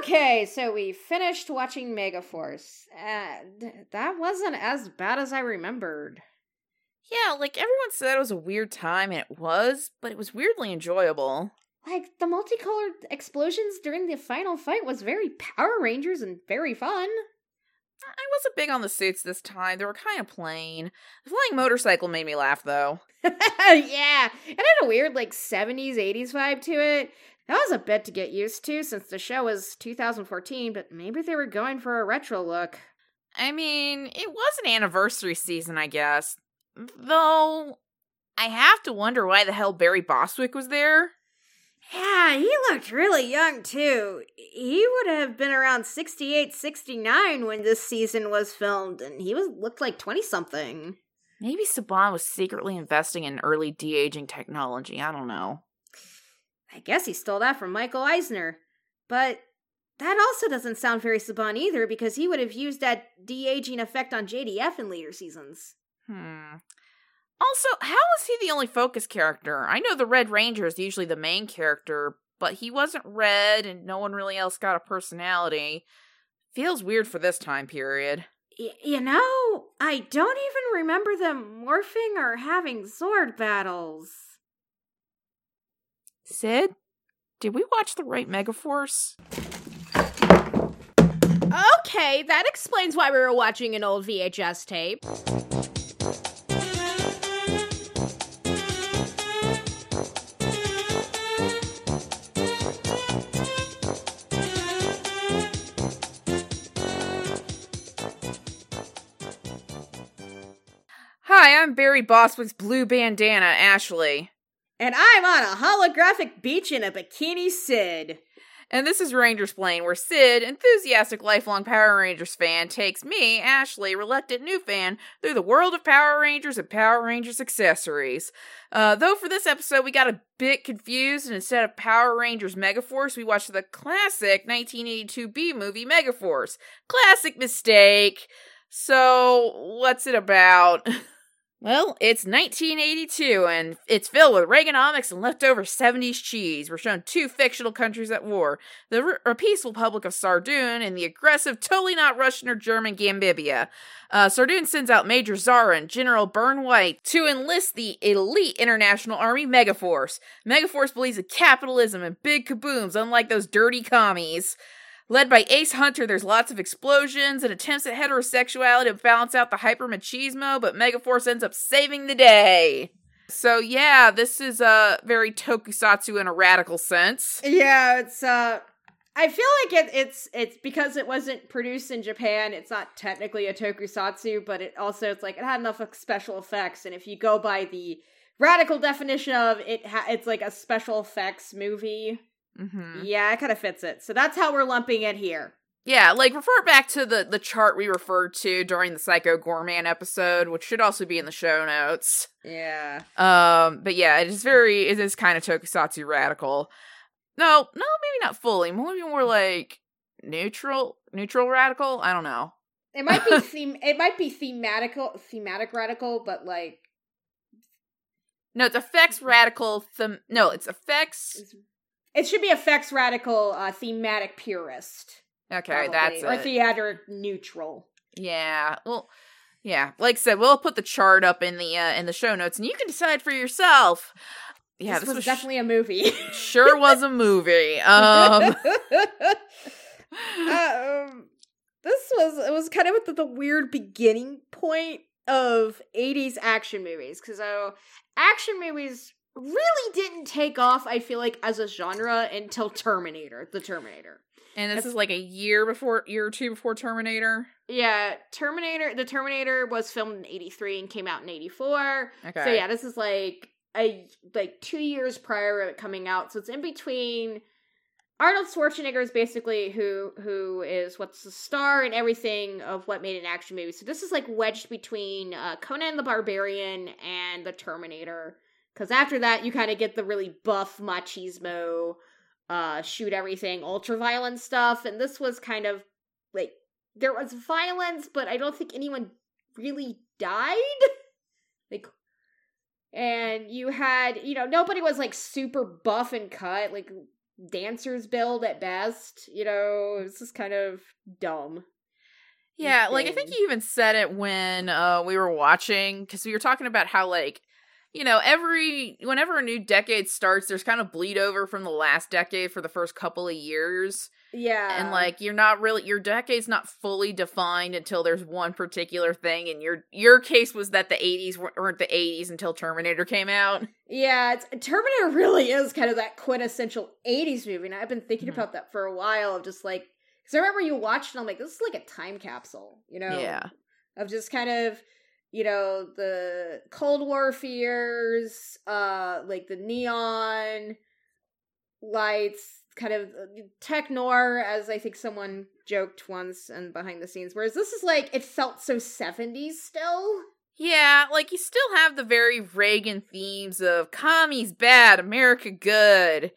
Okay, so we finished watching Megaforce. And that wasn't as bad as I remembered. Yeah, like everyone said it was a weird time, and it was, but it was weirdly enjoyable. Like, the multicolored explosions during the final fight was very Power Rangers and very fun. I wasn't big on the suits this time. They were kind of plain. The flying motorcycle made me laugh, though. yeah, it had a weird, like, 70s, 80s vibe to it. That was a bit to get used to since the show was 2014, but maybe they were going for a retro look. I mean, it was an anniversary season, I guess. Though, I have to wonder why the hell Barry Bostwick was there. Yeah, he looked really young too. He would have been around 68, 69 when this season was filmed, and he was looked like 20 something. Maybe Saban was secretly investing in early de aging technology. I don't know. I guess he stole that from Michael Eisner. But that also doesn't sound very Saban either, because he would have used that de aging effect on JDF in later seasons. Hmm. Also, how is he the only focus character? I know the Red Ranger is usually the main character, but he wasn't red and no one really else got a personality. Feels weird for this time period. Y- you know, I don't even remember them morphing or having sword battles. Sid, did we watch the right Megaforce? Okay, that explains why we were watching an old VHS tape. Hi, I'm Barry Bostwick's blue bandana, Ashley. And I'm on a holographic beach in a bikini Sid. And this is Ranger Splain, where Sid, enthusiastic lifelong Power Rangers fan, takes me, Ashley, reluctant new fan, through the world of Power Rangers and Power Rangers accessories. Uh, though for this episode we got a bit confused, and instead of Power Rangers Megaforce, we watched the classic 1982 B movie Megaforce. Classic mistake. So, what's it about? Well, it's 1982, and it's filled with Reaganomics and leftover 70s cheese. We're shown two fictional countries at war the peaceful Republic of Sardun and the aggressive, totally not Russian or German Gambibia. Uh, Sardun sends out Major Zara and General Byrne-White, to enlist the elite International Army Megaforce. Megaforce believes in capitalism and big kabooms, unlike those dirty commies. Led by Ace Hunter, there's lots of explosions and attempts at heterosexuality to balance out the hyper machismo, but Megaforce ends up saving the day. So yeah, this is a uh, very tokusatsu in a radical sense. Yeah, it's uh I feel like it, it's it's because it wasn't produced in Japan. It's not technically a tokusatsu, but it also it's like it had enough special effects, and if you go by the radical definition of it, ha- it's like a special effects movie. Mm-hmm. Yeah, it kind of fits it. So that's how we're lumping it here. Yeah, like refer back to the the chart we referred to during the Psycho Goreman episode, which should also be in the show notes. Yeah. Um, but yeah, it is very it is kind of tokusatsu radical. No, no, maybe not fully. Maybe more like neutral, neutral radical. I don't know. It might be theme. It might be thematical, thematic radical, but like no, it's effects radical. Them no, it's effects. It should be effects radical, uh, thematic purist. Okay, probably, that's or it. theater neutral. Yeah. Well, yeah. Like I said, we'll put the chart up in the uh, in the show notes, and you can decide for yourself. Yeah, this, this, was, was definitely a movie. sure was a movie. Um, um, this was it was kind of the, the weird beginning point of 80s action movies because uh, action movies really didn't take off i feel like as a genre until terminator the terminator. And this is like a year before, year or two before Terminator. yeah terminator the terminator was filmed in 83 and came out in 84 Okay. so yeah this is like a like two years prior of it coming out. So it's in between. Arnold schwarzenegger is basically who who is what's the star and everything of what made an action movie. So this is like wedged between uh, conan the barbarian and the terminator because after that you kind of get the really buff machismo uh shoot everything ultra violent stuff and this was kind of like there was violence but i don't think anyone really died like and you had you know nobody was like super buff and cut like dancer's build at best. You know, it's just kind of dumb. Yeah, like I think you even said it when uh we were watching because we were talking about how like you know every whenever a new decade starts, there's kind of bleed over from the last decade for the first couple of years. Yeah. and like you're not really your decade's not fully defined until there's one particular thing and your your case was that the 80s weren't the 80s until terminator came out Yeah, it's, Terminator really is kind of that quintessential 80s movie. And I've been thinking Mhm. about that for a while of just like, because I remember you watched it, and I'm like, this is like a time capsule, you know? yeah Of just kind of, you know, the Cold War fears, uh, like the neon lights, kind of uh, tech noir, as I think someone joked once and behind the scenes. Whereas this is like, it felt so 70s still. yeah like you still have the very reagan themes of commies bad america good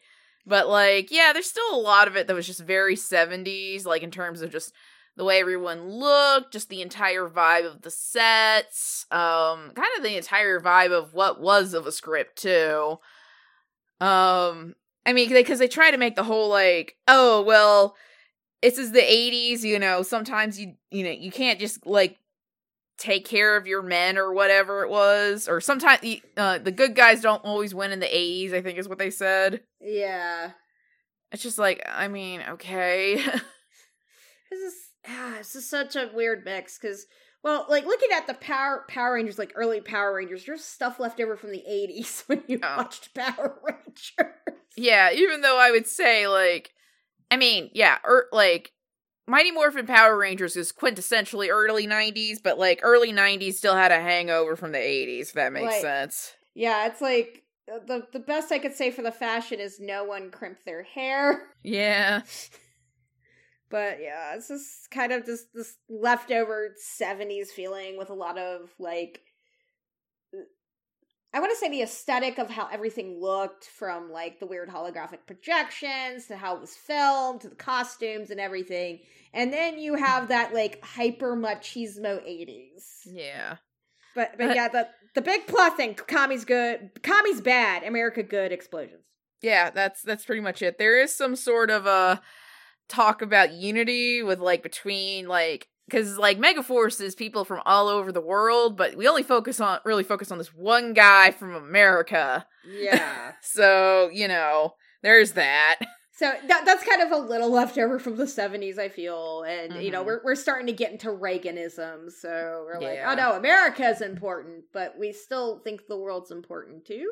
but like yeah there's still a lot of it that was just very 70s like in terms of just the way everyone looked just the entire vibe of the sets um kind of the entire vibe of what was of a script too. Um i mean because they try to make the whole like oh well this is the 80s you know sometimes you you know you can't just like take care of your men or whatever it was or sometimes uh, the good guys don't always win in the 80s i think is what they said. Yeah. it's just like i mean okay. This is ah, this is such a weird mix because well, like looking at the Power Power Rangers, like early Power Rangers, there's stuff left over from the '80s when you Oh. watched Power Rangers. yeah even though i would say like i mean yeah er, like mighty morphin power rangers is quintessentially early 90s but like early 90s still had a hangover from the 80s if that makes Like- sense Yeah, it's like the the best I could say for the fashion is no one crimped their hair. yeah But yeah, it's just kind of this this leftover '70s feeling with a lot of like. I want to say the aesthetic of how everything looked, from like the weird holographic projections to how it was filmed to the costumes and everything, and then you have that like hyper machismo '80s. yeah But but uh, yeah, the the big plot thing: Kami's good, Kami's bad, America good, explosions. yeah that's that's pretty much it there is some sort of a talk about unity with like between like because like megaforce is people from all over the world but we only focus on really focus on this one guy from america Yeah. so you know there's that So that that's kind of a little leftover from the seventies, I feel, and you know Mhm. we're we're starting to get into Reaganism, so we're like, Yeah. oh no, America's important, but we still think the world's important too.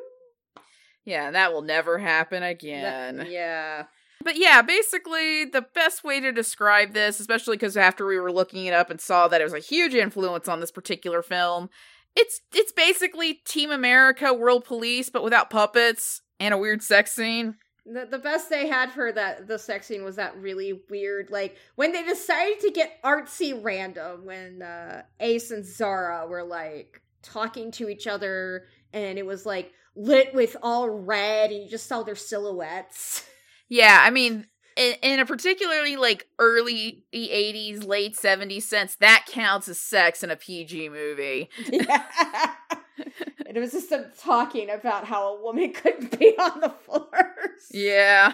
yeah that will never happen That- again yeah, But yeah, basically, the best way to describe this, especially because after we were looking it up and saw that it was a huge influence on this particular film, it's it's basically Team America, World Police, but without puppets and a weird sex scene. the the best they had for that the sex scene was that really weird, like when they decided to get artsy random when uh, Ace and Zara were like talking to each other, and it was like lit with all red, and you just saw their silhouettes. Yeah, I mean, in, in a particularly like early 80s, late 70s sense, that counts as sex in a PG movie. Yeah. and it was just them talking about how a woman couldn't be on the floors. Yeah.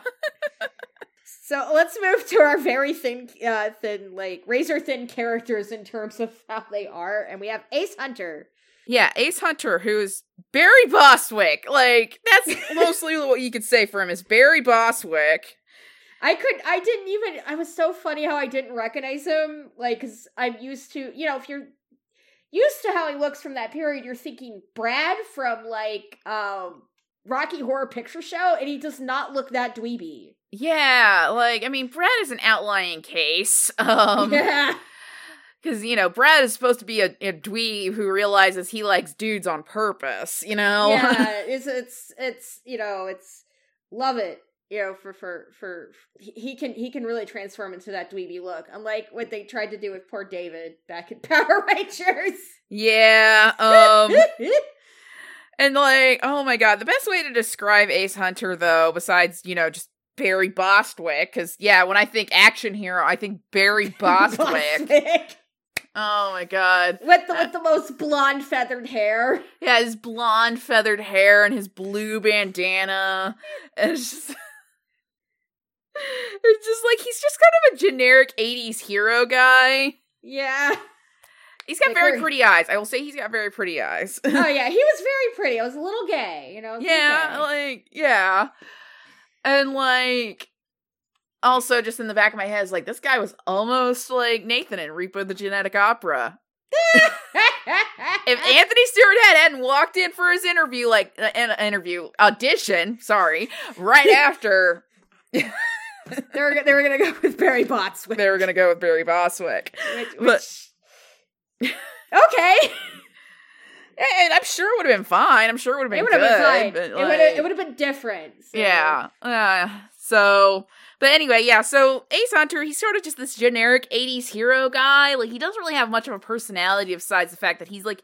So let's move to our very thin, uh, thin, like razor thin characters in terms of how they are, and we have Ace Hunter. Yeah, Ace Hunter, who's Barry Bostwick. Like, that's mostly what you could say for him is Barry Bostwick. I could, I didn't even. I was so funny how I didn't recognize him, like, because I'm used to, you know, if you're used to how he looks from that period, you're thinking Brad from like um Rocky Horror Picture Show, and he does not look that dweeby. Yeah, like I mean, Brad is an outlying case. Um, yeah. Because you know Brad is supposed to be a, a dweeb who realizes he likes dudes on purpose. You know. yeah, it's it's it's you know it's love it. You know, for for for he can he can really transform into that dweeby look, unlike what they tried to do with poor David back in Power Rangers. yeah. Um. and like, oh my god, the best way to describe Ace Hunter, though, besides you know just Barry Bostwick, because yeah, when I think action hero, I think Barry Bostwick. Bostwick. Oh my god. with the with the most blonde feathered hair. Yeah, his blonde feathered hair and his blue bandana. And it's just It's just like he's just kind of a generic 80s hero guy. Yeah. He's got Like, very we're- pretty eyes. I will say he's got very pretty eyes. Oh yeah, he was very pretty. I was a little gay, you know. yeah, like yeah. And like also just in the back of my head is like this guy was almost like Nathan in Repo the Genetic Opera. If Anthony Stewart Head hadn't walked in for his interview, like uh, an interview audition, sorry, right after they were they were gonna go with Barry Bostwick. they were gonna go with Barry Bostwick, Which, But- which- okay, and I'm sure it would have been fine. I'm sure it would have been it would have been fine. it would like- have it would have been different. so- Yeah. Uh, so, but anyway, yeah. So Ace Hunter, he's sort of just this generic '80s hero guy. Like he doesn't really have much of a personality besides the fact that he's like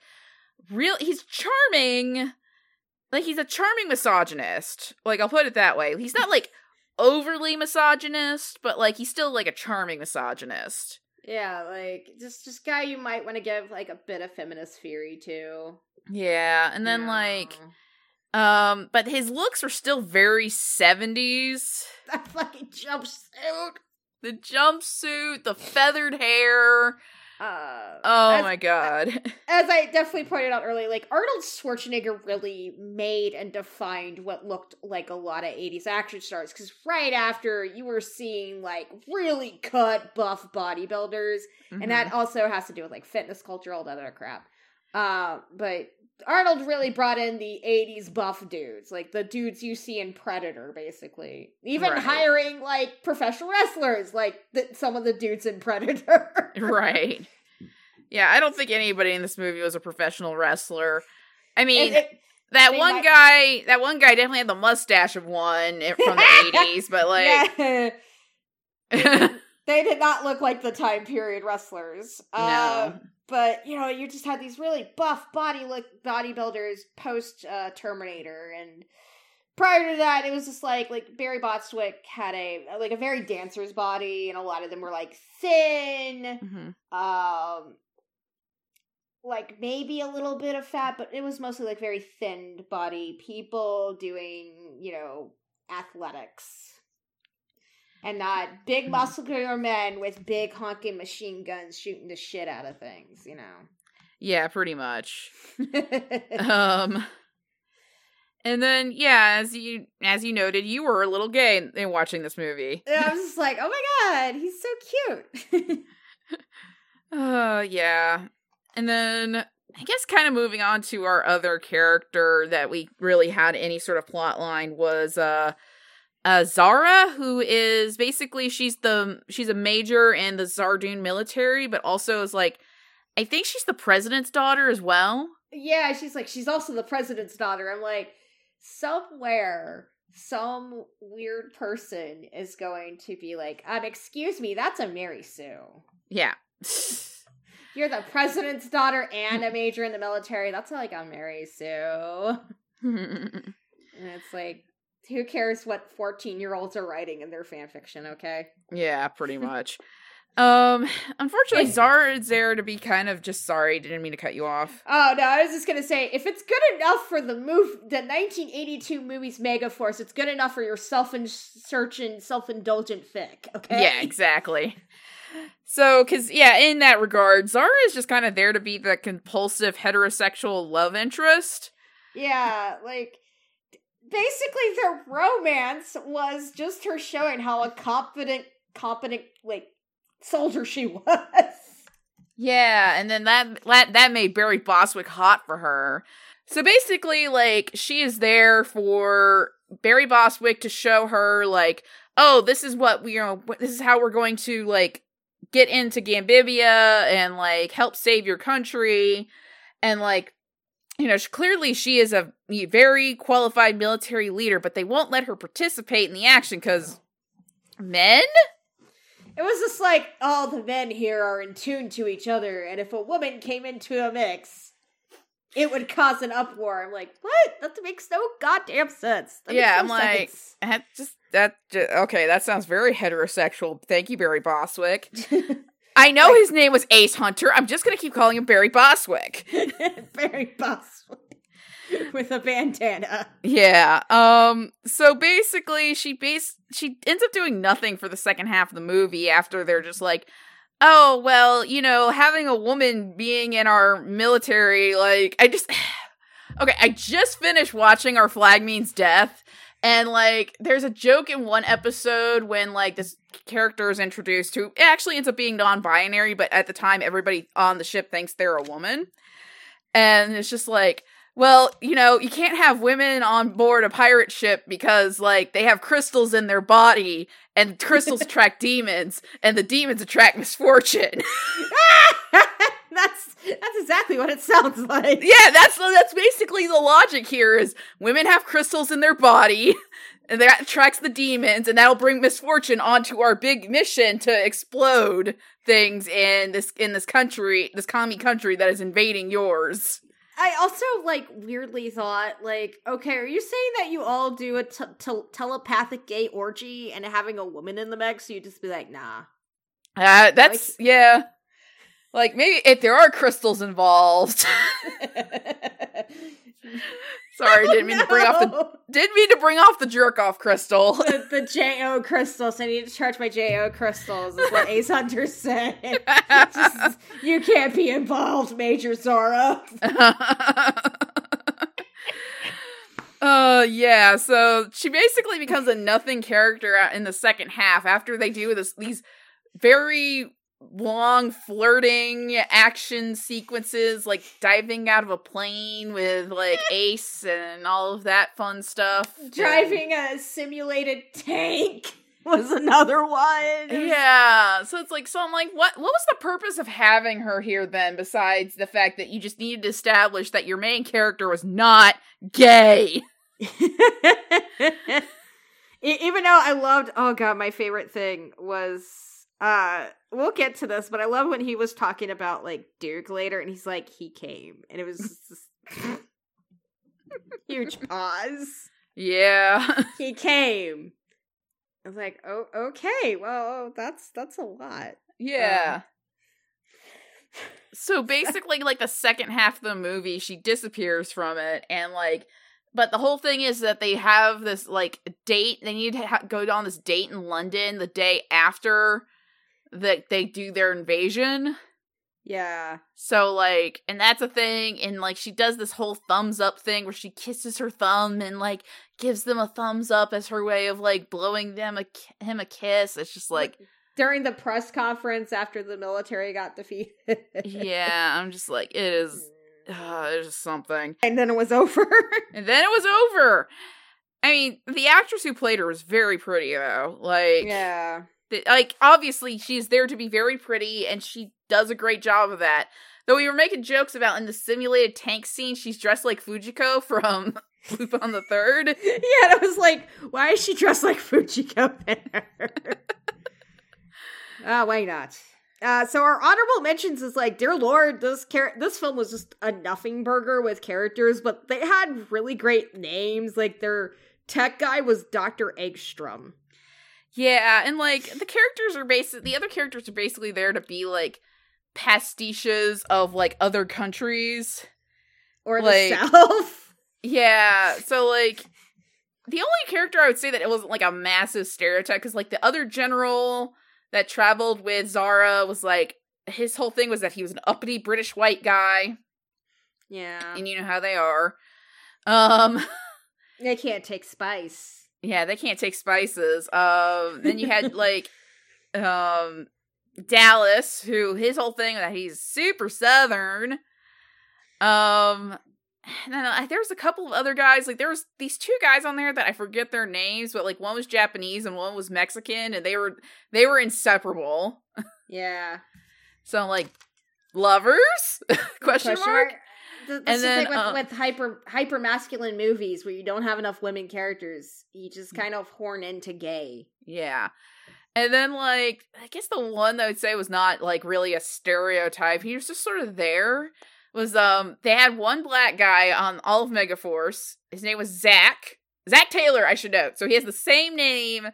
real. He's charming. Like he's a charming misogynist. Like I'll put it that way. He's not like overly misogynist, but like he's still like a charming misogynist. yeah, like just just guy you might want to give like a bit of feminist fury to. Yeah, and then Yeah. like um but his looks are still very 70s. that fucking jumpsuit. The jumpsuit, the feathered hair. Uh, Oh as- my god. as I definitely pointed out earlier, like Arnold Schwarzenegger really made and defined what looked like a lot of 80s action stars. Because right after, you were seeing like really cut, buff bodybuilders. Mm-hmm. And that also has to do with like fitness culture, all that other crap. Uh, but Arnold really brought in the 80s buff dudes, like the dudes you see in Predator, basically. Even Right. hiring like professional wrestlers, like the, some of the dudes in Predator. right. Yeah, I don't think anybody in this movie was a professional wrestler. I mean, it- that one might- guy, that one guy definitely had the mustache of one from the 80s, but like yeah. they did not look like the time period wrestlers. Uh, no. But you know, you just had these really buff body look bodybuilders post uh, Terminator, and prior to that, it was just like like Barry Bostwick had a like a very dancer's body, and a lot of them were like thin, Mhm. um, like maybe a little bit of fat, but it was mostly like very thinned body people doing you know athletics. And not big muscular men with big honking machine guns shooting the shit out of things, you know. Yeah, pretty much. Um and then yeah, as you as you noted, you were a little gay in, in watching this movie. And I was just like, oh my god, he's so cute. Uh yeah. And then I guess kind of moving on to our other character that we really had any sort of plot line was uh uh Zara, who is basically she's the she's a major in the Sardun military, but also is like I think she's the president's daughter as well. yeah, she's like, she's also the president's daughter. I'm like, somewhere, some weird person is going to be like, um, excuse me, that's a Mary Sue. Yeah. You're the president's daughter and a major in the military. That's like a Mary Sue. And it's like, who cares what 14 year olds are writing in their fan fiction, okay? Yeah, pretty much. um, unfortunately, If- Zara is there to be kind of just sorry. Didn't mean to cut you off. Oh no, I was just gonna say, if it's good enough for the move, the 1982 movie's Mega Force, it's good enough for your self-searching, self-indulgent fic. Okay. Yeah, exactly. So, because yeah, in that regard, Zara is just kind of there to be the compulsive heterosexual love interest. Yeah, like basically their romance was just her showing how a confident, competent, like soldier she was. Yeah, and then that that, that made Barry Bostwick hot for her. So basically, like she is there for Barry Bostwick to show her, like, oh, this is what we, what- this is how we're going to like get into Gambibia and like help save your country, and like, you know, sh- clearly she is a very qualified military leader, but they won't let her participate in the action because men. It was just like all the men here are in tune to each other, and if a woman came into a mix, it would cause an uproar. I'm like, what? That makes no goddamn sense. That Yeah, no I'm like- sense. That just that ju- okay. That sounds very heterosexual. Thank you, Barry Bostwick. I know Like- his name was Ace Hunter. I'm just gonna keep calling him Barry Bostwick. Barry Bostwick with a bandana. Yeah. Um so basically she base she ends up doing nothing for the second half of the movie after they're just like oh well, you know, having a woman being in our military like I just Okay, I just finished watching Our Flag Means Death and like there's a joke in one episode when like this character is introduced who it actually ends up being non-binary but at the time everybody on the ship thinks they're a woman. And it's just like well, you know, you can't have women on board a pirate ship because, like, they have crystals in their body, and crystals attract demons, and the demons attract misfortune. exactly what it sounds like. yeah, that's that's basically the logic here: is women have crystals in their body, and that attracts the demons, and that'll bring misfortune onto our big mission to explode things in this in this country, this commie country that is invading yours. I also like weirdly thought like, okay, are you saying that you all do a t- t- telepathic gay orgy and having a woman in the mix? So you just be like, nah. Uh, that's yeah. Like maybe if there are crystals involved. Sorry, didn't mean to bring off the didn't mean to bring off the jerk off crystal. the, the Jo crystals. I need to charge my Jo crystals. Is what Ace Hunter said. Just, you can't be involved, Major Zara. uh yeah, so she basically becomes a nothing character in the second half after they do this these very long flirting action sequences like diving out of a plane with like ace and all of that fun stuff driving a simulated tank was another one. Yeah so it's like so i'm like what what was the purpose of having her here then besides the fact that you just needed to establish that your main character was not gay? Even though i loved oh god my favorite thing was uh we'll get to this, but I love when he was talking about like Duke later and he's like, he came. And it was huge pause. Yeah. he came. I was like, oh okay, well that's that's a lot. Yeah. Um, so basically like the second half of the movie she disappears from it and like but the whole thing is that they have this like date they need to ha- go on this date in london the day after that they do their invasion. Yeah. So like, and that's a thing, and like she does this whole thumbs up thing where she kisses her thumb and like gives them a thumbs up as her way of like blowing them a him a kiss. It's just like during the press conference after the military got defeated. yeah, I'm just like it is. Uh, there's something, and then it was over. and then it was over. I mean, the actress who played her was very pretty though. Like, yeah, like obviously she's there to be very pretty and she does a great job of that. Though we were making jokes about in the simulated tank scene, she's dressed like Fujiko from Lupin the Third. Yeah, and I was like, why is she dressed like Fujiko there? Uh, why not? Uh, so our honorable mentions is like, dear lord, this char- this film was just a nothing burger with characters, but they had really great names. Like their tech guy was Doctor Eggstrom. Yeah, and like the characters are basically the other characters are basically there to be like pastiches of like other countries or like, the South. Yeah, so like the only character I would say that it wasn't like a massive stereotype because like the other general that traveled with Zara was like his whole thing was that he was an uppity British white guy. Yeah, and you know how they are. Um, they can't take spice. Yeah, they can't take spices. Um, then you had like um Dallas, who his whole thing that he's super southern. Um, and then I there's a couple of other guys. Like there was these two guys on there that I forget their names, but like one was Japanese and one was Mexican, and they were they were inseparable. Yeah. so like lovers? Question, Question mark? mark? And the then, with, uh, with hyper hyper masculine movies where you don't have enough women characters. You just mm. kind of horn into gay. Yeah. And then like I guess the one that I would say was not like really a stereotype. He was just sort of there. Was um they had one black guy on all of Megaforce. His name was Zach. Zach Taylor, I should note. So he has the same name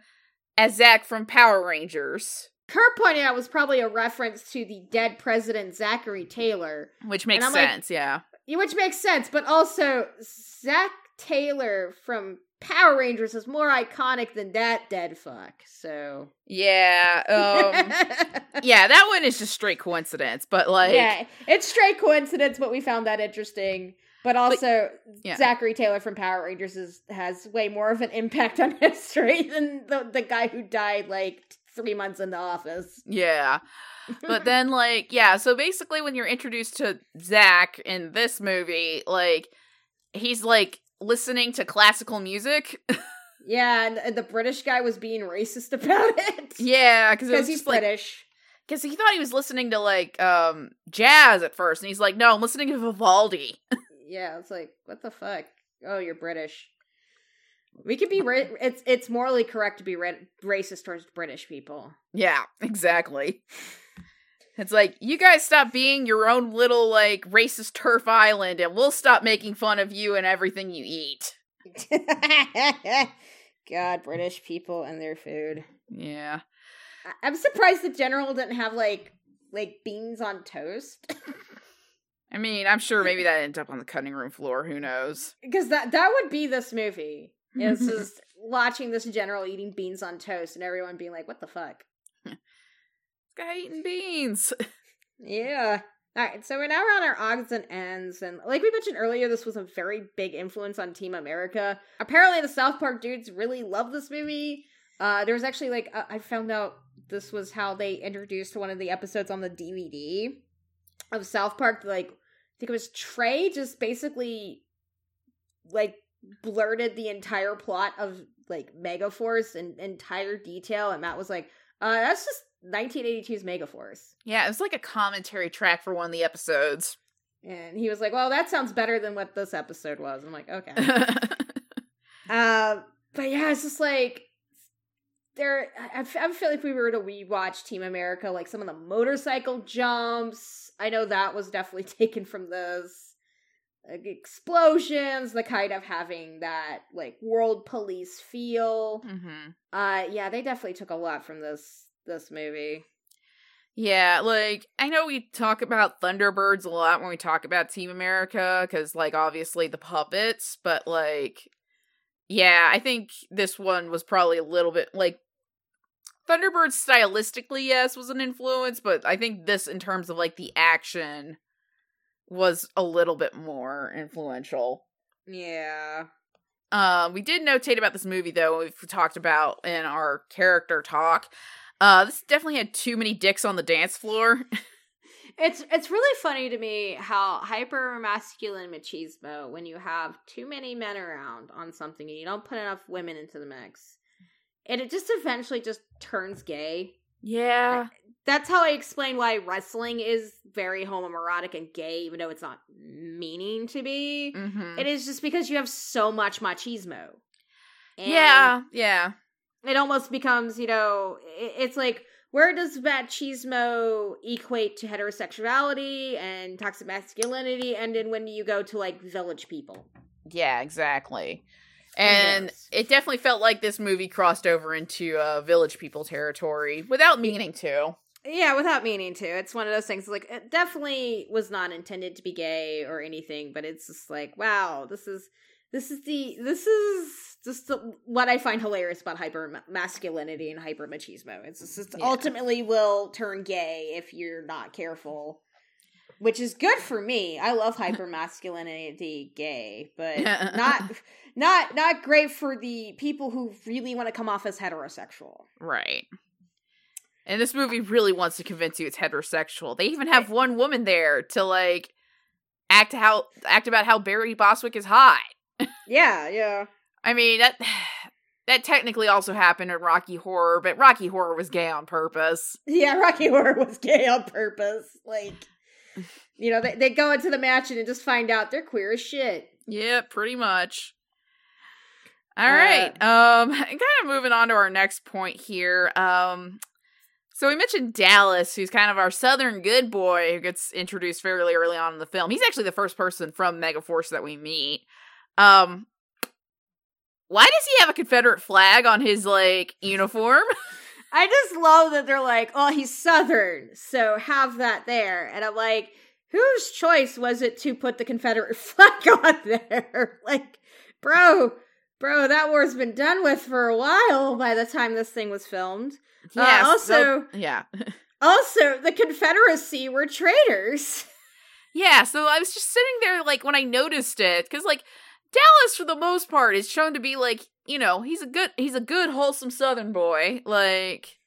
as Zach from Power Rangers. Kurt pointed out was probably a reference to the dead president Zachary Taylor, which makes sense. Like, yeah, which makes sense, but also Zach Taylor from Power Rangers is more iconic than that dead fuck. So Yeah. Um Yeah, that one is just straight coincidence, but like yeah, it's straight coincidence, but we found that interesting. But also, yeah. Zachary Taylor from Power Rangers is, has way more of an impact on history than the, the guy who died like three months in the office. Yeah. But then like, yeah, so basically when you're introduced to Zach in this movie, like he's like listening to classical music. Yeah, and, and the British guy was being racist about it. yeah, because he's like, British. Because he thought he was listening to like um jazz at first, and he's like, "No, I'm listening to Vivaldi." Yeah, it's like, what the fuck? Oh, you're British. We could be ra- it's it's morally correct to be ra- racist towards British people. yeah, exactly. It's like you guys stop being your own little like racist turf island, and we'll stop making fun of you and everything you eat. God, British people and their food. Yeah, I- I'm surprised the general didn't have like like beans on toast I mean, I'm sure maybe that ended up on the cutting room floor. Who knows? because that that would be this movie. It's just watching this general eating beans on toast and everyone being like, "What the fuck?" Guy eating beans. Yeah. All right, so we're now on our odds and ends, and like we mentioned earlier, this was a very big influence on Team America. Apparently, the South Park dudes really love this movie. Uh, there was actually like uh, I found out this was how they introduced one of the episodes on the DVD of South Park. Like I think it was Trey just basically like blurted the entire plot of like Megaforce in entire detail, and Matt was like, "Uh, that's just 1982's Megaforce." Yeah, it was like a commentary track for one of the episodes. And he was like, "Well, that sounds better than what this episode was." I'm like, "Okay." uh, but yeah, it's just like there. I, I feel like if we were to rewatch Team America, like some of the motorcycle jumps, I know that was definitely taken from those like, explosions, the kind of having that like world police feel. hmm Uh, yeah, they definitely took a lot from this this movie. Yeah, like I know we talk about Thunderbirds a lot when we talk about Team America cuz like obviously the puppets, but like yeah, I think this one was probably a little bit like Thunderbirds stylistically yes was an influence, but I think this in terms of like the action was a little bit more influential. Yeah. Uh, we did notate about this movie though. We've talked about in our character talk. Uh, this definitely had too many dicks on the dance floor. It's it's really funny to me how hyper masculine machismo when you have too many men around on something and you don't put enough women into the mix. And it just eventually just turns gay. Yeah, That's how I explain why wrestling is very homoerotic and gay, even though it's not meaning to be. hmm It is just because you have so much machismo. And yeah, yeah, it almost becomes, you know, i- it's like where does machismo equate to heterosexuality and toxic masculinity, and then when do you go to like village people? yeah, exactly. And knows? it definitely felt like this movie crossed over into uh, village people territory without meaning to. Yeah, without meaning to. It's one of those things like it definitely was not intended to be gay or anything, but it's just like, wow, this is this is the this is just the, what I find hilarious about hyper masculinity and hyper machismo. It's just Yeah. ultimately will turn gay if you're not careful. Which is good for me. I love hyper masculinity gay, but not not not great for the people who really want to come off as heterosexual. Right. And this movie really wants to convince you it's heterosexual. They even have one woman there to like act how act about how Barry Bostwick is hot. Yeah, yeah. I mean that that technically also happened in Rocky Horror, but Rocky Horror was gay on purpose. Yeah, Rocky Horror was gay on purpose. Like, you know, they, they go into the match and just find out they're queer as shit. Yeah, pretty much. All Uh, right. Um and kind of moving on to our next point here. Um so we mentioned Dallas, who's kind of our southern good boy who gets introduced fairly early on in the film. He's actually the first person from Megaforce that we meet. Um why does he have a Confederate flag on his like uniform? I just love that they're like, oh, he's Southern, so have that there. And I'm like, whose choice was it to put the Confederate flag on there? like, bro, bro, that war's been done with for a while by the time this thing was filmed. Yeah. Uh, also, so- yeah. also, the Confederacy were traitors. Yeah, so I was just sitting there like when I noticed it cuz like Dallas for the most part is shown to be like, you know, he's a good he's a good wholesome southern boy. Like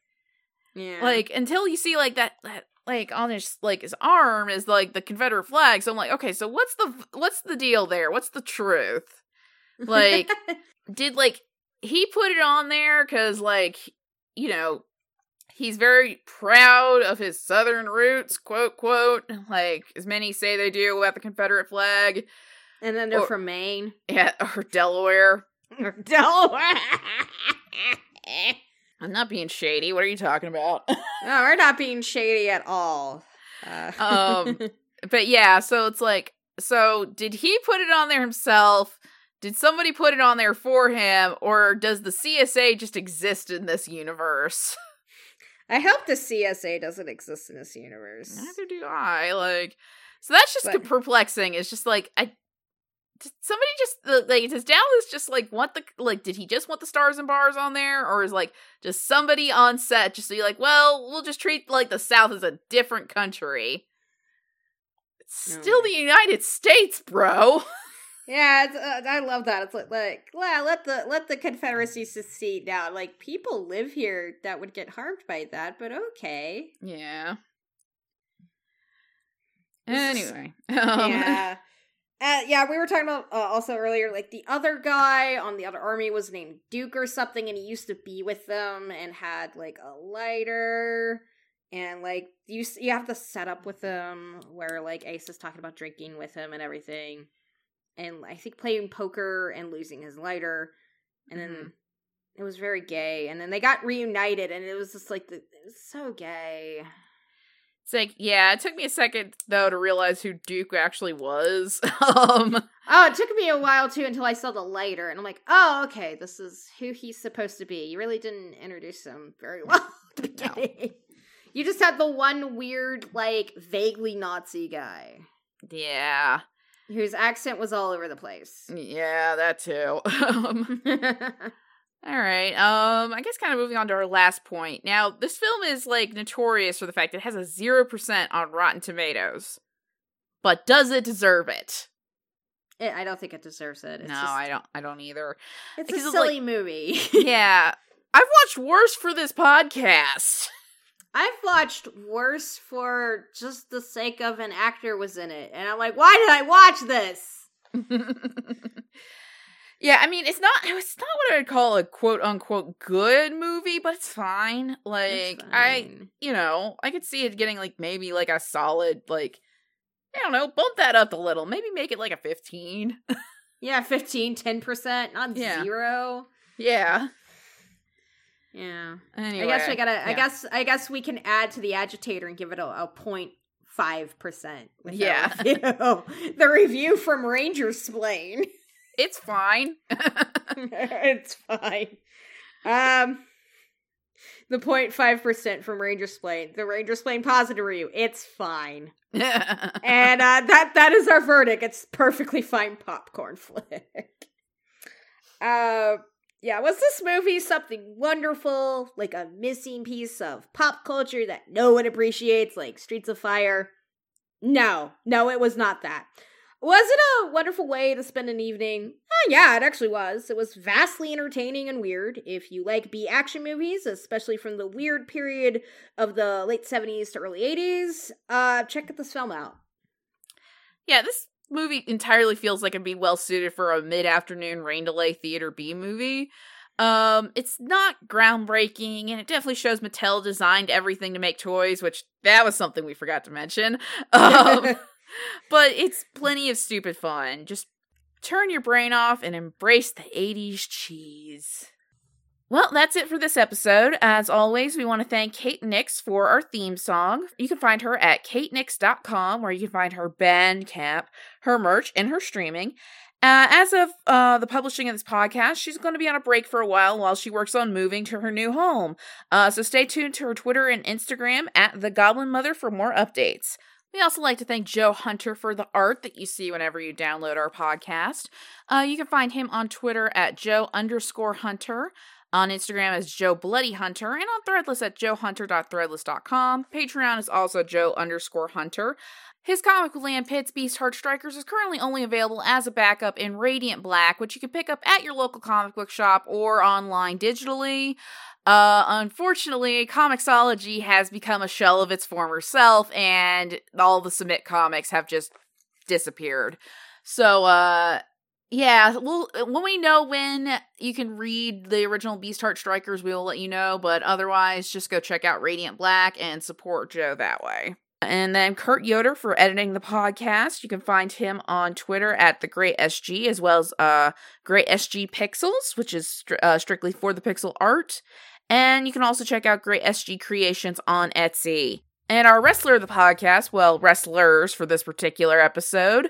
Yeah, like until you see like that that like on his like his arm is like the Confederate flag. So I'm like, okay, so what's the what's the deal there? What's the truth? like- Did like he put it on there cuz like you know, he's very proud of his southern roots, quote quote, like as many say they do about the Confederate flag. and then they're or- from Maine Yeah, or Delaware. or Delaware. I'm not being shady. What are you talking about? no, we're not being shady at all. Uh, Um, but yeah, so it's like, so did he put it on there himself? Did somebody put it on there for him, or does the CSA just exist in this universe? I hope the CSA doesn't exist in this universe. Neither do I. Like, so that's just But- perplexing. It's just like I. Did somebody just like does Dallas just like want the like did he just want the stars and bars on there or is like just somebody on set just be like well we'll just treat like the South as a different country. It's still way. the United States, bro. Yeah, it's, uh, I love that. It's like, like, well, let the let the Confederacy secede now. Like, people live here that would get harmed by that, but okay. Yeah. Anyway, um, yeah, uh, yeah. We were talking about uh, also earlier. Like, the other guy on the other army was named Duke or something, and he used to be with them and had like a lighter. And like you, you have to set up with them where like Ace is talking about drinking with him and everything, and I think playing poker and losing his lighter, and then Mhm. it was very gay. And then they got reunited, and it was just like the, it was so gay. It's like, yeah, it took me a second though to realize who Duke actually was. um, Oh, it took me a while too until I saw the lighter, and I'm like, oh, okay, this is who he's supposed to be. You really didn't introduce him very well No. You just had the one weird, like, vaguely Nazi guy yeah, whose accent was all over the place. yeah, that too. all right. Um, I guess kind of moving on to our last point. Now, this film is like notorious for the fact that it has a zero percent on Rotten Tomatoes, but does it deserve it? It- I don't think it deserves it. It's no, just, I don't. I don't either. It's because a it's like- silly movie. yeah, I've watched worse for this podcast. I've watched worse for just the sake of an actor was in it, and I'm like, why did I watch this? yeah, I mean, it's not it's not what I'd call a quote unquote good movie, but it's fine. Like It's I, you know, I could see it getting like maybe like a solid like I don't know, bump that up a little. Maybe make it like a 15. yeah, 15, 10%, not Yeah. zero. yeah. Yeah. Anyway. I guess I gotta. I guess. I guess we can add to the agitator and give it a, a point five percent. Yeah. the review from Ranger Splain. It's fine. it's fine. Um, the point five percent from Ranger Splain. The Ranger Splain positive review. It's fine. And uh, that that is our verdict. It's perfectly fine popcorn flick. Uh, yeah. Was this movie something wonderful, like a missing piece of pop culture that no one appreciates, like Streets of Fire? No, no, it was not that. Was it a wonderful way to spend an evening? Uh, yeah, it actually was. It was vastly entertaining and weird. If you like B action movies, especially from the weird period of the late 70s to early 80s, uh, check this film out. yeah, this movie entirely feels like it'd be well suited for a mid-afternoon rain delay theater B movie. Um, it's not groundbreaking, and it definitely shows Mattel designed everything to make toys, which that was something we forgot to mention. Um, but it's plenty of stupid fun. Just turn your brain off and embrace the 80s cheese. Well, that's it for this episode. As always, we want to thank Kate Nix for our theme song. You can find her at katenix.com, where you can find her Bandcamp, her merch, and her streaming. Uh, as of uh, the publishing of this podcast, she's going to be on a break for a while while she works on moving to her new home. Uh, so stay tuned to her Twitter and Instagram at The Goblin Mother for more updates. We also like to thank Joe Hunter for the art that you see whenever you download our podcast. Uh, you can find him on Twitter at Joe underscore Hunter, on Instagram as Joe Bloody Hunter, and on Threadless at joehunter.threadless.com. Patreon is also Joe underscore Hunter. His comic Land Pits Beast Heart Strikers is currently only available as a backup in Radiant Black, which you can pick up at your local comic book shop or online digitally. Uh, unfortunately, Comixology has become a shell of its former self, and all the Submit comics have just disappeared. So, uh, yeah, well, when we know when you can read the original Beast Heart Strikers, we will let you know. But otherwise, just go check out Radiant Black and support Joe that way. And then Kurt Yoder for editing the podcast. You can find him on Twitter at the Great SG, as well as uh, Great SG Pixels, which is stri- uh, strictly for the pixel art. And you can also check out Great SG Creations on Etsy. And our wrestler of the podcast, well, wrestlers for this particular episode,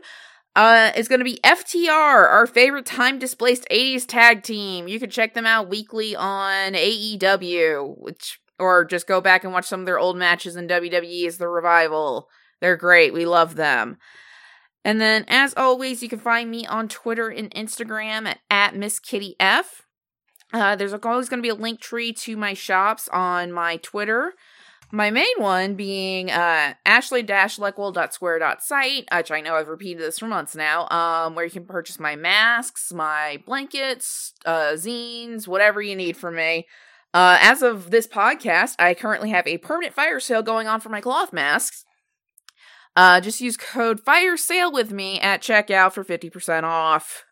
uh, is going to be FTR, our favorite time displaced 80s tag team. You can check them out weekly on AEW, which or just go back and watch some of their old matches in WWE as the revival. They're great. We love them. And then, as always, you can find me on Twitter and Instagram at, at Miss Kitty F. Uh, there's always going to be a link tree to my shops on my Twitter. My main one being uh, ashley-leckwell.square.site, which I know I've repeated this for months now, um, where you can purchase my masks, my blankets, uh, zines, whatever you need from me. Uh, as of this podcast, I currently have a permanent fire sale going on for my cloth masks. Uh, just use code FIRE SALE with me at checkout for 50% off.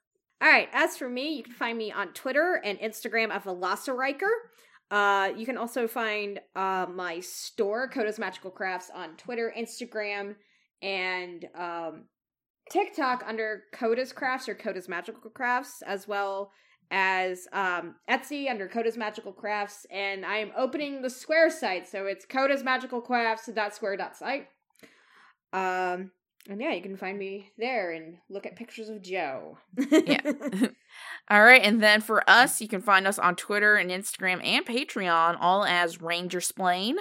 All right, as for me, you can find me on Twitter and Instagram at Velociriker. Uh, you can also find uh, my store, Coda's Magical Crafts, on Twitter, Instagram, and um, TikTok under Coda's Crafts or Coda's Magical Crafts, as well as um, Etsy under Coda's Magical Crafts. And I am opening the Square site, so it's Coda's Magical Crafts.square.site. Um, and yeah, you can find me there and look at pictures of Joe. yeah. all right. And then for us, you can find us on Twitter and Instagram and Patreon, all as Ranger Splain.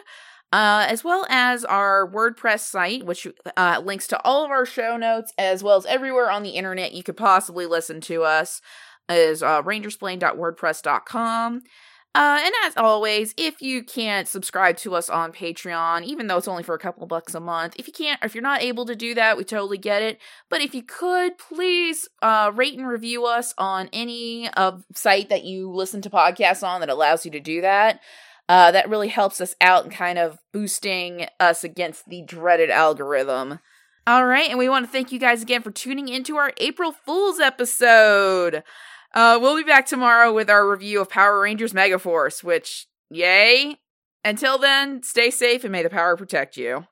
Uh, as well as our WordPress site, which uh, links to all of our show notes, as well as everywhere on the internet you could possibly listen to us, is uh, rangersplain.wordpress.com. Uh, and as always, if you can't subscribe to us on Patreon, even though it's only for a couple bucks a month, if you can't, or if you're not able to do that, we totally get it. But if you could, please uh, rate and review us on any of site that you listen to podcasts on that allows you to do that. Uh, that really helps us out and kind of boosting us against the dreaded algorithm. All right, and we want to thank you guys again for tuning into our April Fool's episode. Uh, we'll be back tomorrow with our review of Power Rangers Megaforce, which, yay. Until then, stay safe and may the power protect you.